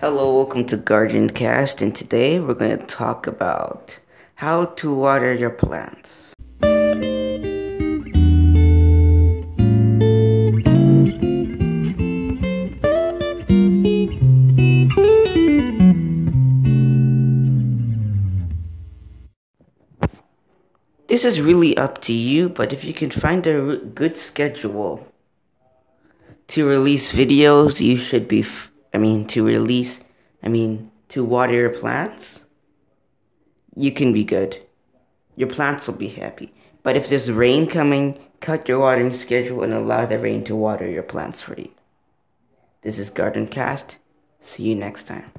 Hello, welcome to Garden Cast, and today we're going to talk about how to water your plants. This is really up to you, but if you can find a good schedule to release videos, you should be. F- I mean, to release. I mean, to water your plants, you can be good. Your plants will be happy. But if there's rain coming, cut your watering schedule and allow the rain to water your plants for you. This is Garden Cast. See you next time.